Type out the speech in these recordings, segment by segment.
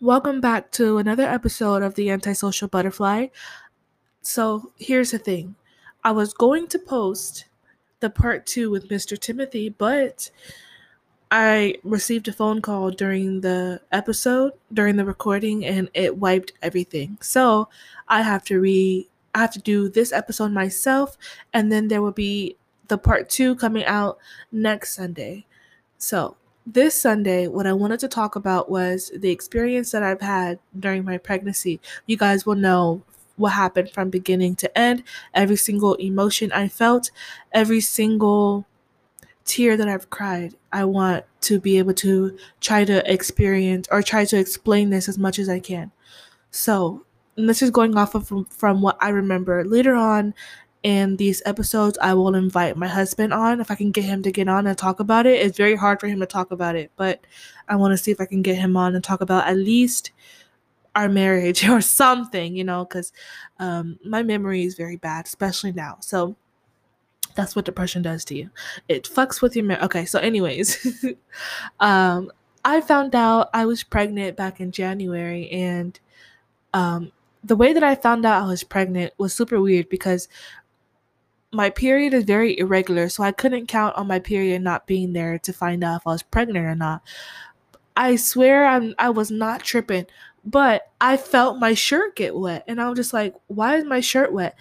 Welcome back to another episode of the Antisocial Butterfly. So, here's the thing I was going to post the part two with Mr. Timothy, but I received a phone call during the episode, during the recording, and it wiped everything. So, I have to re I have to do this episode myself, and then there will be the part two coming out next Sunday. So, this Sunday, what I wanted to talk about was the experience that I've had during my pregnancy. You guys will know what happened from beginning to end, every single emotion I felt, every single tear that I've cried. I want to be able to try to experience or try to explain this as much as I can. So, this is going off of from, from what I remember. Later on in these episodes, I will invite my husband on if I can get him to get on and talk about it. It's very hard for him to talk about it, but I want to see if I can get him on and talk about at least our marriage or something, you know, because um, my memory is very bad, especially now. So that's what depression does to you. It fucks with your memory. Okay, so anyways, um, I found out I was pregnant back in January, and um, the way that I found out I was pregnant was super weird because my period is very irregular, so I couldn't count on my period not being there to find out if I was pregnant or not. I swear I'm I was not tripping, but I felt my shirt get wet and I was just like, why is my shirt wet?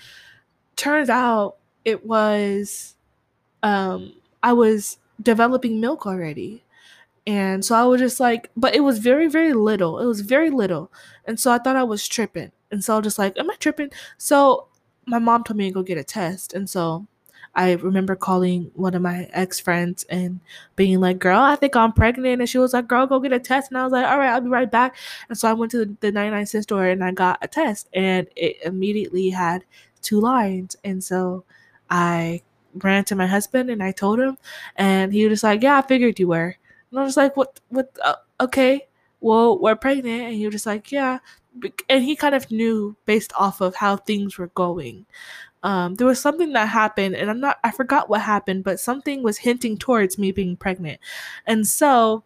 Turns out it was um I was developing milk already. And so I was just like, but it was very, very little. It was very little. And so I thought I was tripping. And so I was just like, am I tripping? So my mom told me to go get a test. And so I remember calling one of my ex friends and being like, girl, I think I'm pregnant. And she was like, girl, go get a test. And I was like, all right, I'll be right back. And so I went to the, the 99 cent store and I got a test. And it immediately had two lines. And so I ran to my husband and I told him. And he was just like, yeah, I figured you were. And I was like, what, what, uh, okay, well, we're pregnant. And he was just like, yeah and he kind of knew based off of how things were going. Um, there was something that happened, and I'm not, I forgot what happened, but something was hinting towards me being pregnant. And so,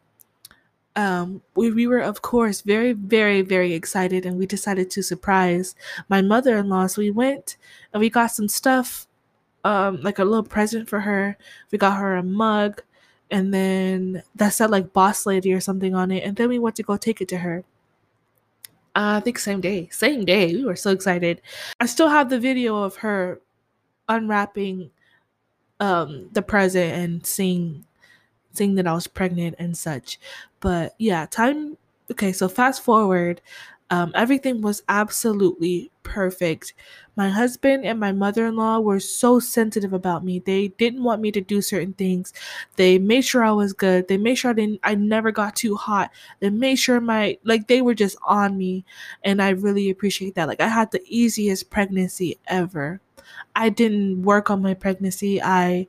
um, we, we were, of course, very, very, very excited, and we decided to surprise my mother in law. So we went and we got some stuff, um, like a little present for her. We got her a mug, and then that said like boss lady or something on it. And then we went to go take it to her. Uh, I think same day. Same day. We were so excited. I still have the video of her unwrapping um the present and seeing seeing that I was pregnant and such. But yeah, time okay, so fast forward um, everything was absolutely perfect. My husband and my mother in law were so sensitive about me. They didn't want me to do certain things. They made sure I was good. They made sure I didn't I never got too hot. They made sure my like they were just on me and I really appreciate that. Like I had the easiest pregnancy ever. I didn't work on my pregnancy. I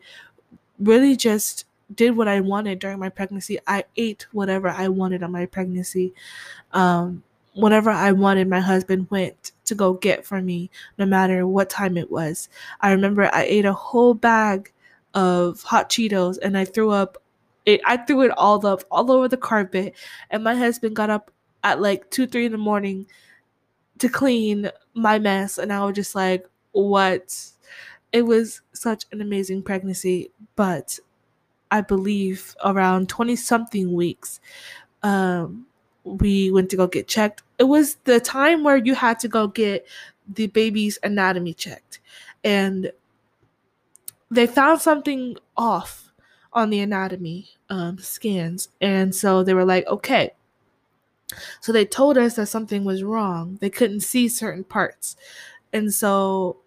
really just did what I wanted during my pregnancy. I ate whatever I wanted on my pregnancy. Um whatever I wanted, my husband went to go get for me, no matter what time it was. I remember I ate a whole bag of hot Cheetos and I threw up it I threw it all up all over the carpet and my husband got up at like two, three in the morning to clean my mess and I was just like, what? It was such an amazing pregnancy, but I believe around 20 something weeks, um, we went to go get checked. It was the time where you had to go get the baby's anatomy checked. And they found something off on the anatomy um, scans. And so they were like, okay. So they told us that something was wrong. They couldn't see certain parts. And so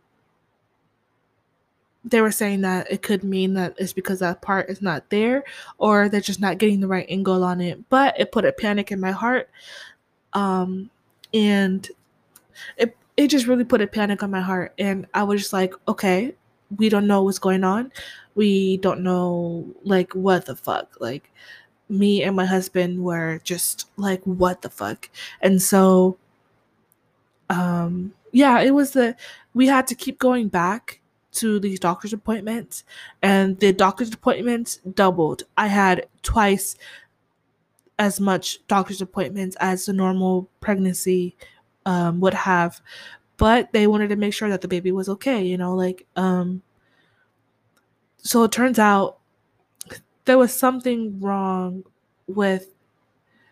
they were saying that it could mean that it's because that part is not there or they're just not getting the right angle on it. But it put a panic in my heart um and it it just really put a panic on my heart. And i was just like okay we don't know what's going on. We don't know like what the fuck? Like me and my husband were just like what the fuck? And so um yeah it was the we had to keep going back to these doctor's appointments and the doctor's appointments doubled. I had twice as much doctor's appointments as a normal pregnancy um, would have but they wanted to make sure that the baby was okay you know like um so it turns out there was something wrong with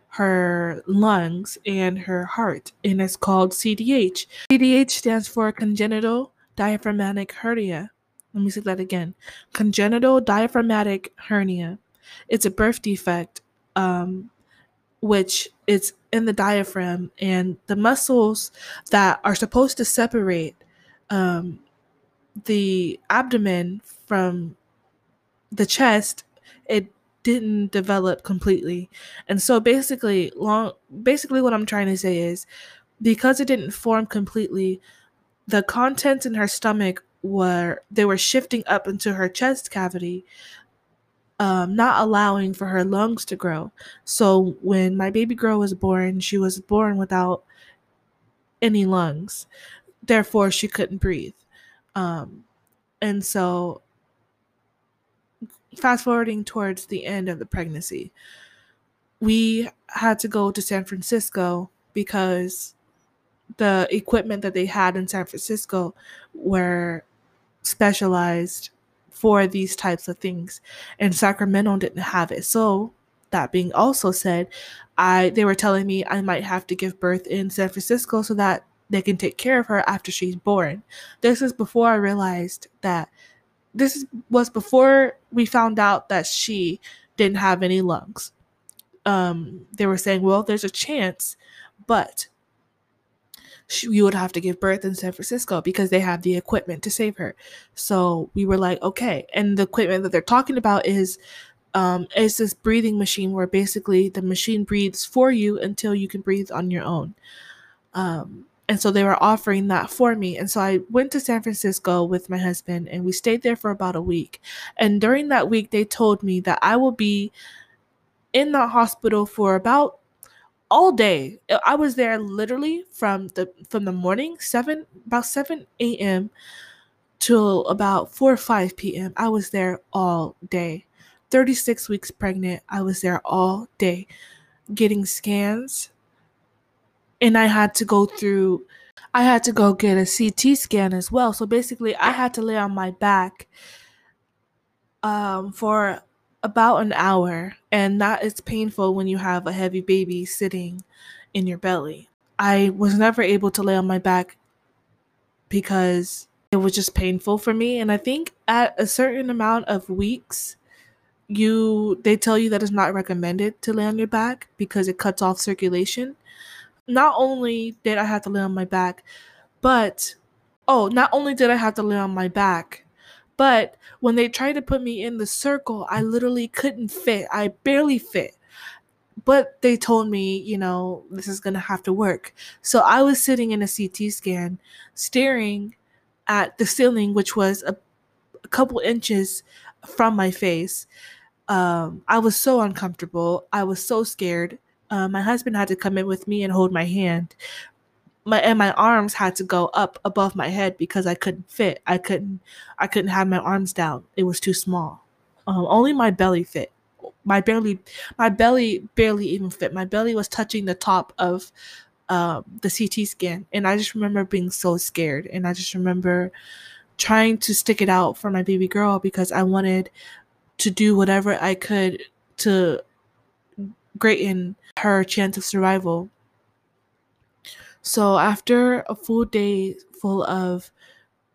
her lungs and her heart, and it's called CDH. CDH stands for congenital diaphragmatic hernia. Let me say that again congenital diaphragmatic hernia. It's a birth defect, um, which is in the diaphragm, and the muscles that are supposed to separate um, the abdomen from the chest, it didn't develop completely. And so basically long basically what I'm trying to say is because it didn't form completely, the contents in her stomach were they were shifting up into her chest cavity. Um, not allowing for her lungs to grow. So when my baby girl was born, she was born without any lungs. Therefore, she couldn't breathe. Um, and so fast forwarding towards the end of the pregnancy, we had to go to San Francisco because the equipment that they had in San Francisco were specialized for these types of things and Sacramento didn't have it. So, that being also said, I they were telling me I might have to give birth in San Francisco so that they can take care of her after she's born. This is before I realized that this was before we found out that she didn't have any lungs. Um, they were saying, well, there's a chance, but she, you would have to give birth in San Francisco because they have the equipment to save her. So we were like, okay. And the equipment that they're talking about is um, is this breathing machine where basically the machine breathes for you until you can breathe on your own. Um, and so they were offering that for me. And so I went to San Francisco with my husband and we stayed there for about a week. And during that week, they told me that I will be in the hospital for about all day. I was there literally from the from the morning, seven about seven a.m. till about four or five p.m. I was there all day. 36 weeks pregnant. I was there all day getting scans, and I had to go through I had to go get a CT scan as well. So basically I had to lay on my back um for about an hour and that is painful when you have a heavy baby sitting in your belly. I was never able to lay on my back because it was just painful for me and I think at a certain amount of weeks you they tell you that it's not recommended to lay on your back because it cuts off circulation not only did I have to lay on my back, but oh, not only did I have to lay on my back, but when they tried to put me in the circle, I literally couldn't fit. I barely fit. But they told me, you know, this is going to have to work. So I was sitting in a CT scan, staring at the ceiling, which was a, a couple inches from my face. Um, I was so uncomfortable. I was so scared uh, my husband had to come in with me and hold my hand. My and my arms had to go up above my head because I couldn't fit. I couldn't I couldn't have my arms down. It was too small. Um, only my belly fit. My belly my belly barely even fit. My belly was touching the top of um, the CT scan, and I just remember being so scared. And I just remember trying to stick it out for my baby girl because I wanted to do whatever I could to greaten her chance of survival. So after a full day full of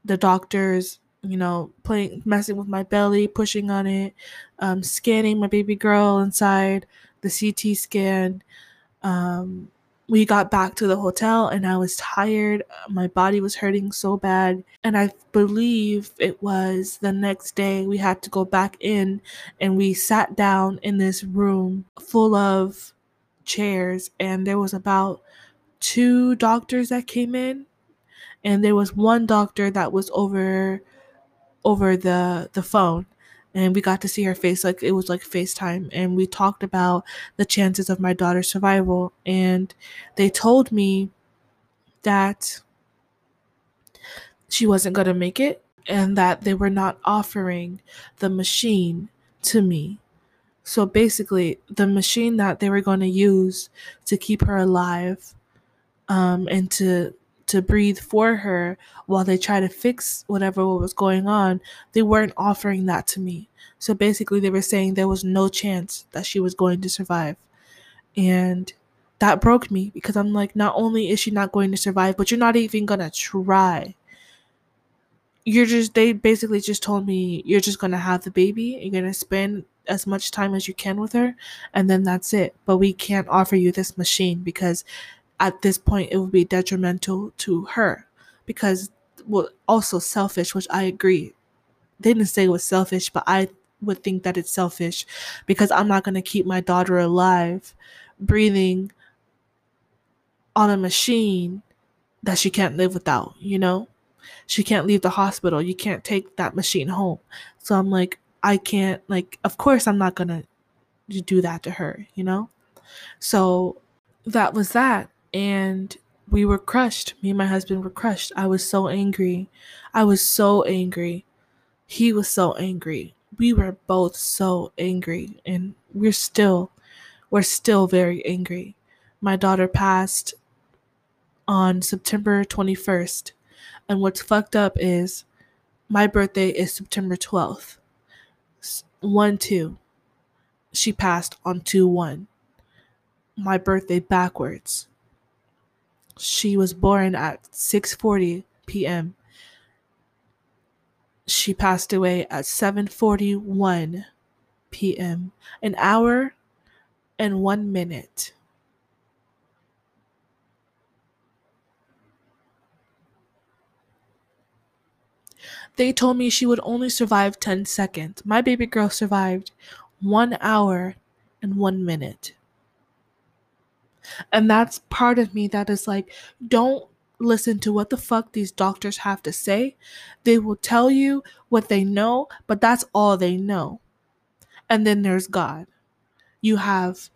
the doctors, you know, playing, messing with my belly, pushing on it, um, scanning my baby girl inside the CT scan, um, we got back to the hotel and I was tired. My body was hurting so bad. And I believe it was the next day we had to go back in and we sat down in this room full of chairs. And there was about two doctors that came in. And there was one doctor that was over over the the phone and we got to see her face like it was like FaceTime and we talked about the chances of my daughter's survival and they told me that she wasn't going to make it and that they were not offering the machine to me. So basically, the machine that they were going to use to keep her alive um, and to to breathe for her while they try to fix whatever what was going on, they weren't offering that to me. So basically, they were saying there was no chance that she was going to survive. And that broke me because I'm like, not only is she not going to survive, but you're not even to try. You're just, they basically just told me, you're just to have the baby. You're to spend as much time as you can with her, and then that's it. But we can't offer you this machine because at this point it would be detrimental to her because well also selfish which i agree. They didn't say it was selfish but i would think that it's selfish because i'm not going to keep my daughter alive breathing on a machine that she can't live without you know? She can't leave the hospital. You can't take that machine home. So i'm like i can't like of course i'm not going to do that to her you know? So that was that and we were crushed. Me and my husband were crushed. I was so angry. I was so angry. He was so angry. We were both so angry and we're still we're still very angry. My daughter passed on September 21st. And what's fucked up is my birthday is September 12th. 1 2. She passed on 2 1. My birthday backwards. She was born at 6:40 p.m. She passed away at 7:41 p.m. An hour and 1 minute. They told me she would only survive 10 seconds. My baby girl survived 1 hour and 1 minute. And that's part of me that is like, don't listen to what the fuck these doctors have to say. They will tell you what they know, but that's all they know. And then there's God. You have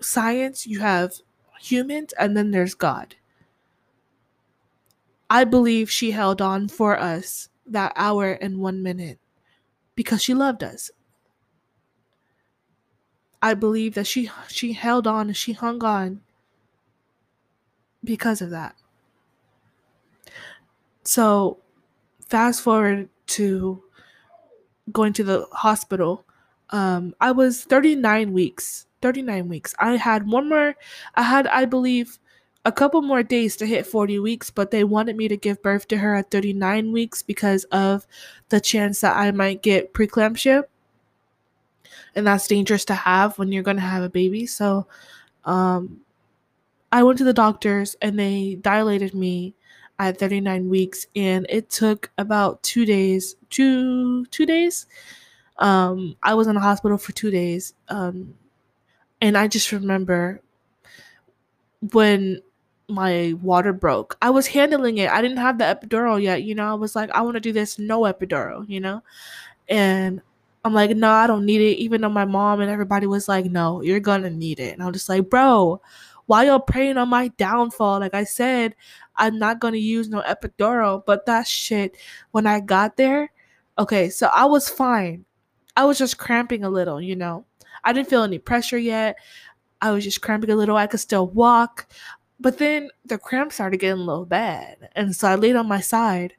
science, you have humans, and then there's God. I believe she held on for us that hour and one minute because she loved us. I believe that she she held on and she hung on because of that. So fast forward to going to the hospital. Um, I was 39 weeks. 39 weeks. I had one more I had I believe a couple more days to hit 40 weeks, but they wanted me to give birth to her at 39 weeks because of the chance that I might get preeclampsia and that's dangerous to have when you're going to have a baby. So, um, I went to the doctors and they dilated me at 39 weeks, and it took about two days. Two two days. Um, I was in the hospital for two days, um, and I just remember when my water broke. I was handling it. I didn't have the epidural yet, you know. I was like, I want to do this no epidural, you know. And I'm like, no, I don't need it. Even though my mom and everybody was like, no, you're gonna need it. And I'm just like, bro, why y'all praying on my downfall? Like I said, I'm not gonna use no epidural. But that shit, when I got there, okay, so I was fine. I was just cramping a little, you know. I didn't feel any pressure yet. I was just cramping a little. I could still walk. But then the cramps started getting a little bad. And so I laid on my side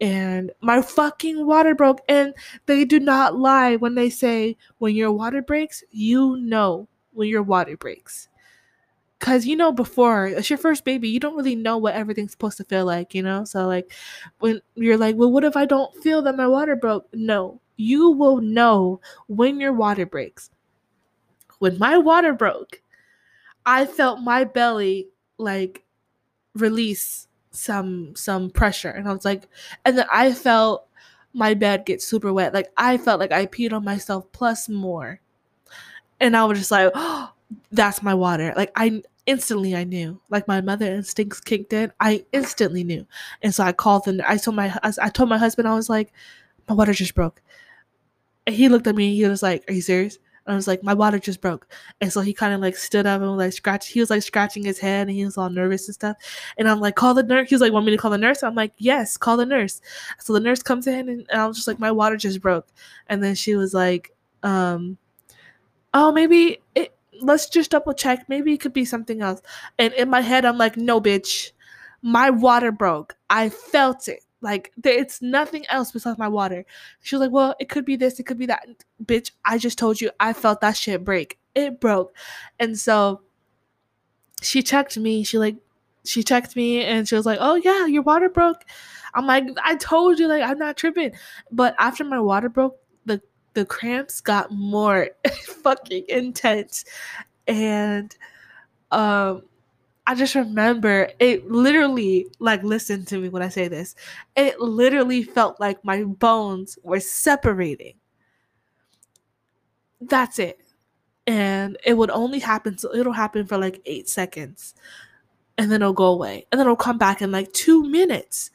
and my fucking water broke. And they do not lie when they say when your water breaks, you know when your water breaks. Cause you know before it's your first baby, you don't really know what everything's supposed to feel like, you know. So like when you're like, well, what if I don't feel that my water broke? No, you will know when your water breaks. When my water broke, I felt my belly like release some some pressure. And i was like and then i felt my bed get super wet. Like i felt like i peed on myself plus more. And i was just like oh, that's my water. Like i instantly i knew. Like my mother instincts kicked in. I instantly knew. And so i called and i told my i told my husband i was like my water just broke. And he looked at me he was like are you serious I was like, my water just broke. And so he kind of like stood up and was like scratched. He was like scratching his head and he was all nervous and stuff. And I'm like, call the nurse. He was like, want me to call the nurse? I'm like, yes, call the nurse. So the nurse comes in and, and I was just like, my water just broke. And then she was like, um, oh, maybe it, let's just double check. Maybe it could be something else. And in my head, I'm like, no, bitch, my water broke. I felt it. Like it's nothing else besides my water. She was like, well, it could be this, it could be that. Bitch, I just told you, I felt that shit break. It broke, and so she checked me. She like, she checked me, and she was like, oh yeah, your water broke. I'm like, I told you, like I'm not tripping. But after my water broke, the the cramps got more fucking intense, and um I just remember it literally, like, listen to me when I say this. It literally felt like my bones were separating. That's it. And it would only happen, so it'll happen for like eight seconds. And then it'll go away. And then it'll come back in like two minutes.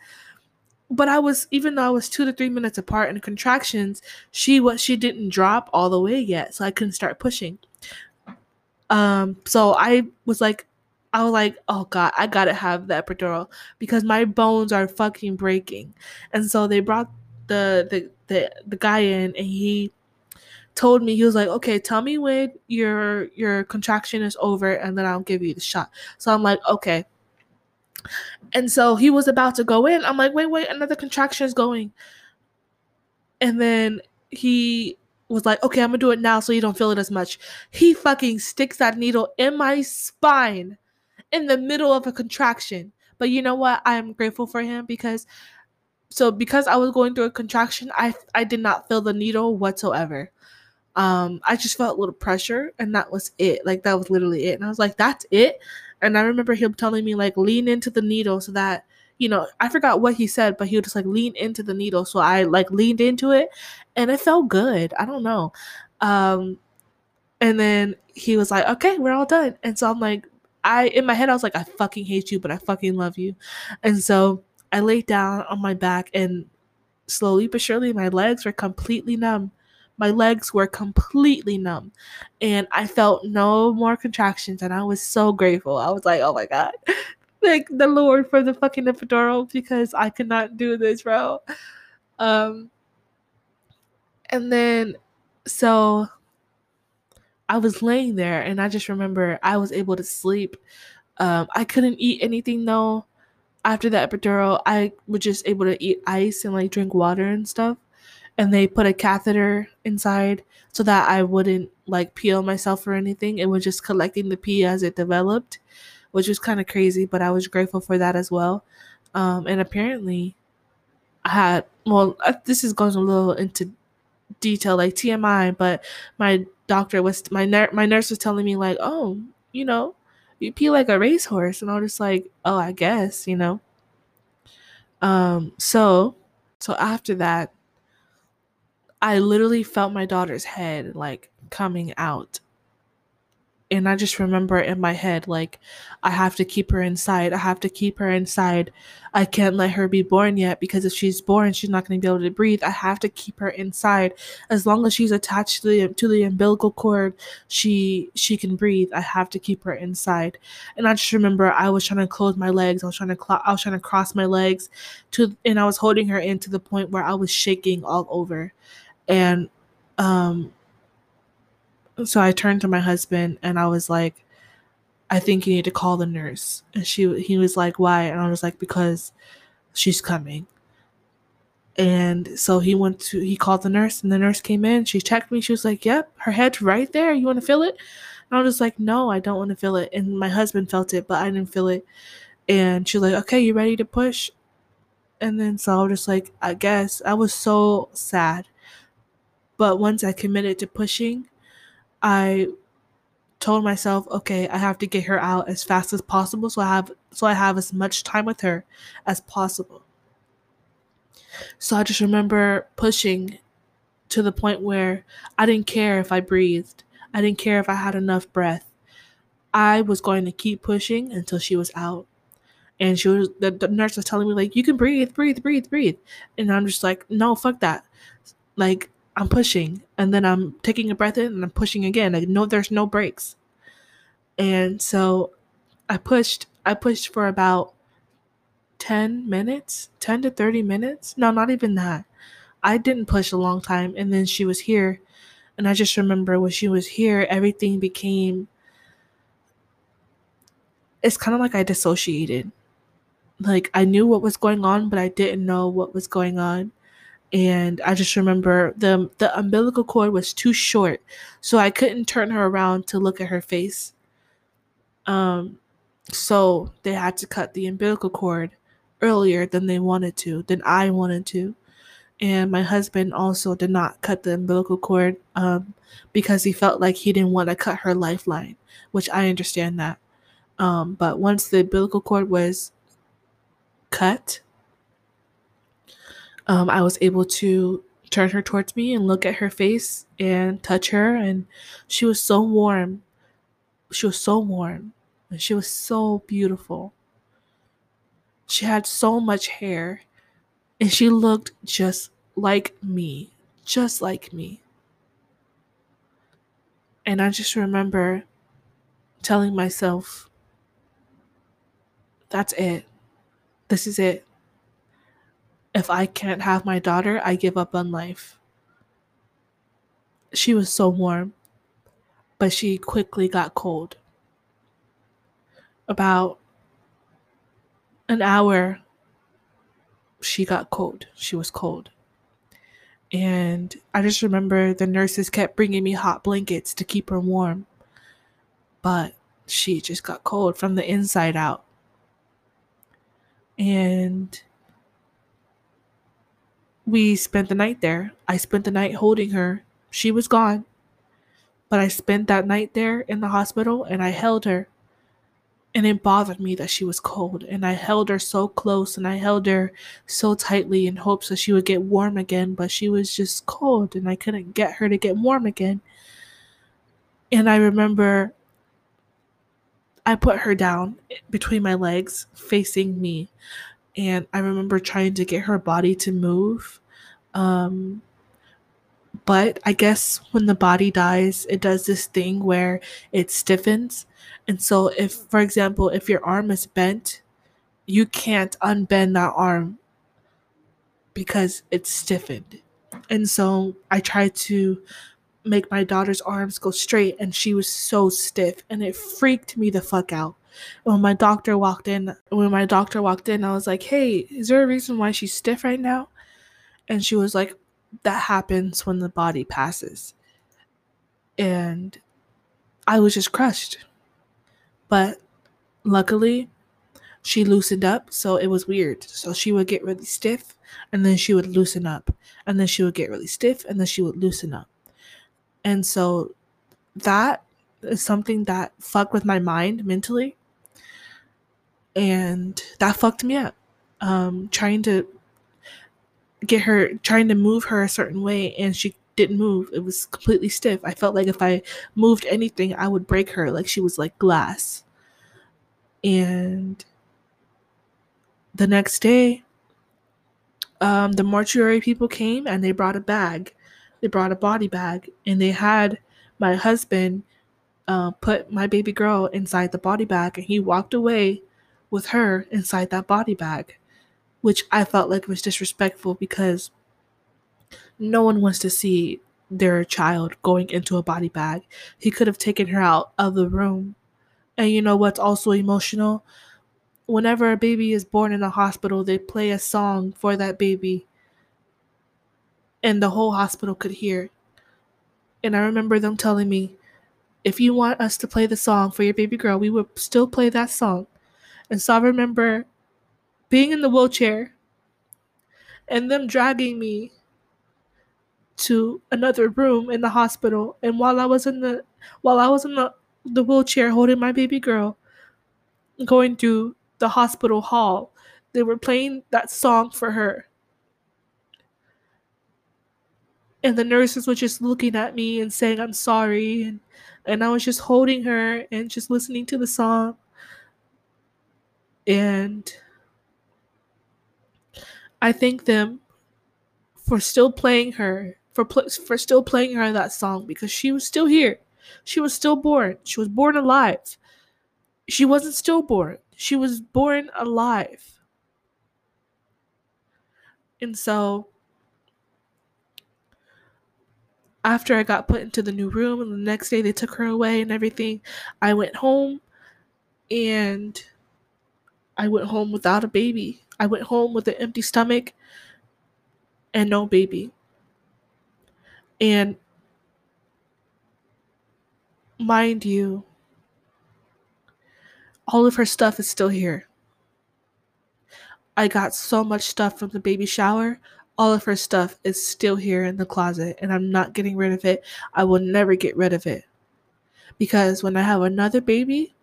But I was, even though I was two to three minutes apart in contractions, she was, she didn't drop all the way yet. So I couldn't start pushing. Um, so I was like, I was like, oh god, I gotta have the epidural because my bones are fucking breaking. And so they brought the the the, the guy in and he told me he was like, okay, tell me when your your contraction is over and then I'll give you the shot. So I'm like, okay. And so he was about to go in. I'm like, wait, wait, another contraction is going. And then he was like, okay, I'm gonna do it now so you don't feel it as much. He fucking sticks that needle in my spine in the middle of a contraction. But you know what? I am grateful for him because so because I was going through a contraction, I I did not feel the needle whatsoever. Um, I just felt a little pressure, and that was it. Like that was literally it. And I was like, "That's it." And I remember him telling me like, "Lean into the needle so that." You know, I forgot what he said, but he would just like lean into the needle. So I like leaned into it and it felt good. I don't know. Um, and then he was like, okay, we're all done. And so I'm like, I in my head I was like, I fucking hate you, but I fucking love you. And so I laid down on my back and slowly but surely my legs were completely numb. My legs were completely numb. And I felt no more contractions and I was so grateful. I was like, oh my God. Thank the Lord for the fucking epidural because I could not do this, bro. Um and then so I was laying there and I just remember I was able to sleep. Um, I couldn't eat anything though. After the epidural, I was just able to eat ice and like drink water and stuff. And they put a catheter inside so that I wouldn't like peel myself or anything. It was just collecting the pee as it developed, which was kind of crazy, but I was grateful for that as well. Um, and apparently, I had well, this is going a little into detail like TMI, but my doctor was my ner- my nurse was telling me like, "Oh, you know, you pee like a racehorse." And I was just like, "Oh, I guess, you know." Um so so after that I literally felt my daughter's head like coming out and I just remember in my head, like, I have to keep her inside. I have to keep her inside. I can't let her be born yet because if she's born, she's not going to be able to breathe. I have to keep her inside. As long as she's attached to the to the umbilical cord, she she can breathe. I have to keep her inside. And I just remember I was trying to close my legs. I was trying to cl- I was trying to cross my legs to, and I was holding her in to the point where I was shaking all over, and um so I turned to my husband and I was like, I think you need to call the nurse. And she he was like, Why? And I was like, Because she's coming. And so he went to he called the nurse and the nurse came in. She checked me. She was like, Yep, her head's right there. You want to feel it? And I was like, No, I don't want to feel it. And my husband felt it, but I didn't feel it. And she was like, Okay, you ready to push? And then so I was just like, I guess. I was so sad. But once I committed to pushing, I told myself, okay, I have to get her out as fast as possible so I have so I have as much time with her as possible. So I just remember pushing to the point where I didn't care if I breathed. I didn't care if I had enough breath. I was going to keep pushing until she was out. And she was the, the nurse was telling me like you can breathe, breathe, breathe, breathe. And I'm just like, no, fuck that. Like I'm pushing and then I'm taking a breath in and I'm pushing again. Like no there's no breaks. And so I pushed I pushed for about 10 minutes, 10 to 30 minutes. No, not even that. I didn't push a long time and then she was here And I just remember when she was here, everything became. It's kind of like I dissociated. Like I knew what was going on, but I didn't know what was going on. And I just remember the the umbilical cord was too short, so I couldn't turn her around to look at her face. Um, so they had to cut the umbilical cord earlier than they wanted to, than I wanted to and my husband also did not cut the umbilical cord um, because he felt like he didn't want to cut her lifeline, which I understand that. Um, but once the umbilical cord was cut, um, I was able to turn her towards me and look at her face and touch her, and she was so warm. She was so warm, and she was so beautiful. She had so much hair, and she looked just like me, just like me. And I just remember telling myself, that's it. This is it. If I can't have my daughter, I give up on life. She was so warm, but she quickly got cold. About an hour, she got cold. She was cold. And I just remember the nurses kept bringing me hot blankets to keep her warm. But she just got cold from the inside out. And we spent the night there. I spent the night holding her. She was gone. But I spent that night there in the hospital and I held her and it bothered me that she was cold and i held her so close and i held her so tightly in hopes that she would get warm again but she was just cold and i couldn't get her to get warm again and i remember i put her down between my legs facing me and i remember trying to get her body to move um, but I guess when the body dies, it does this thing where it stiffens and so, if, for example, if your arm is bent, you can't unbend that arm because it's stiffened. And so, I tried to make my daughter's arms go straight, and she was so stiff, and it freaked me the fuck out. When my doctor walked in, when my doctor walked in, I was like, "Hey, is there a reason why she's stiff right now?" And she was like, "That happens when the body passes." And I was just crushed. But luckily, she loosened up, so it was weird. So she would get really stiff, and then she would loosen up, and then she would get really stiff, and then she would loosen up. And so that is something that fucked with my mind mentally. And that fucked me up. Um, trying to get her, trying to move her a certain way, and she didn't move. It was completely stiff. I felt like if I moved anything, I would break her. Like she was like glass. And the next day, um, the mortuary people came and they brought a bag. They brought a body bag and they had my husband uh, put my baby girl inside the body bag and he walked away with her inside that body bag, which I felt like was disrespectful because no one wants to see their child going into a body bag. He could have taken her out of the room. And you know what's also emotional? Whenever a baby is born in a hospital, they play a song for that baby. And the whole hospital could hear. And I remember them telling me, if you want us to play the song for your baby girl, we would still play that song. And so I remember being in the wheelchair and them dragging me to another room in the hospital. And while I was in the while I was in the, the wheelchair holding my baby girl going through the hospital hall they were playing that song for her. And the nurses were just looking at me and saying I'm sorry. And and I was just holding her and just listening to the song and I thank them for still playing her for pl- for still playing her that song because she was still here. She was still born. She was born alive. She wasn't stillborn. She was born alive. And so after I got put into the new room and the next day they took her away and everything, I went home and I went home without a baby. I went home with an empty stomach and no baby. And mind you, all of her stuff is still here. I got so much stuff from the baby shower. All of her stuff is still here in the closet, and I'm not getting rid of it. I will never get rid of it. Because when I have another baby,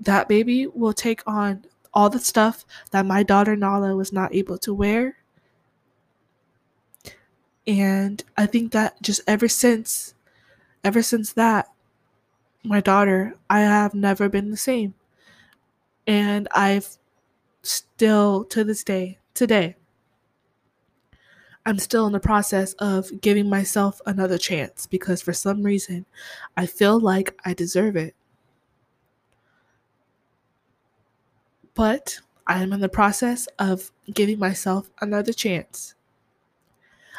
that baby will take on all the stuff that my daughter Nala was not able to wear. And I think that just ever since, ever since that, my daughter, I have never been the same. And I've still, to this day, today, I'm still in the process of giving myself another chance because for some reason I feel like I deserve it. But I am in the process of giving myself another chance.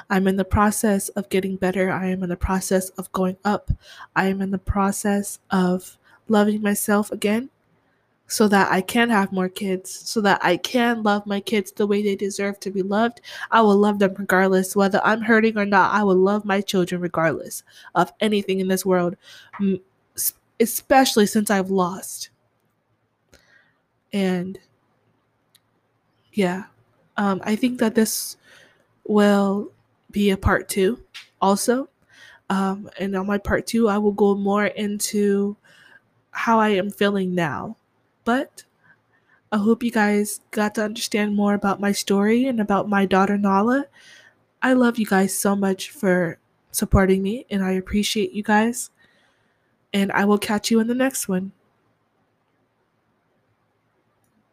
I'm in the process of getting better. I am in the process of going up. I am in the process of loving myself again so that I can have more kids, so that I can love my kids the way they deserve to be loved. I will love them regardless, whether I'm hurting or not. I will love my children regardless of anything in this world, especially since I've lost. And yeah, um, I think that this will be a part two also. Um, and on my part two, I will go more into how I am feeling now but I hope you guys got to understand more about my story and about my daughter Nala. I love you guys so much for supporting me, and I appreciate you guys. And I will catch you in the next one.